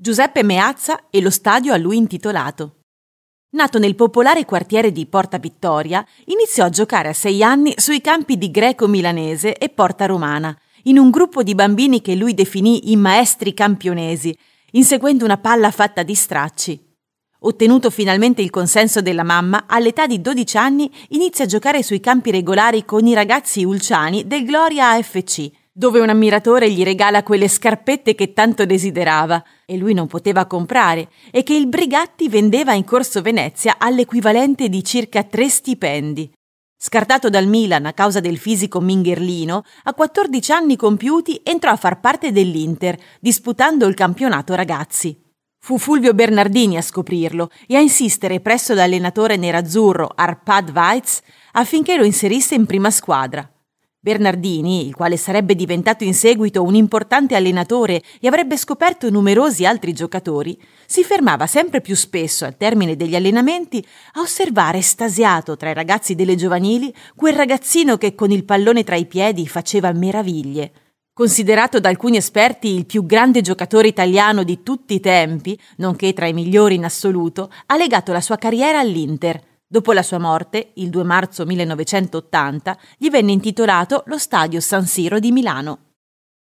Giuseppe Meazza e lo stadio a lui intitolato. Nato nel popolare quartiere di Porta Vittoria, iniziò a giocare a sei anni sui campi di Greco Milanese e Porta Romana, in un gruppo di bambini che lui definì i maestri campionesi, inseguendo una palla fatta di stracci. Ottenuto finalmente il consenso della mamma, all'età di 12 anni inizia a giocare sui campi regolari con i ragazzi ulciani del Gloria AFC, dove un ammiratore gli regala quelle scarpette che tanto desiderava e lui non poteva comprare e che il Brigatti vendeva in Corso Venezia all'equivalente di circa tre stipendi. Scartato dal Milan a causa del fisico mingherlino, a 14 anni compiuti entrò a far parte dell'Inter, disputando il campionato ragazzi. Fu Fulvio Bernardini a scoprirlo e a insistere presso l'allenatore nerazzurro Arpad Weitz affinché lo inserisse in prima squadra. Bernardini, il quale sarebbe diventato in seguito un importante allenatore e avrebbe scoperto numerosi altri giocatori, si fermava sempre più spesso al termine degli allenamenti a osservare estasiato tra i ragazzi delle giovanili quel ragazzino che con il pallone tra i piedi faceva meraviglie. Considerato da alcuni esperti il più grande giocatore italiano di tutti i tempi, nonché tra i migliori in assoluto, ha legato la sua carriera all'Inter. Dopo la sua morte, il 2 marzo 1980, gli venne intitolato lo Stadio San Siro di Milano.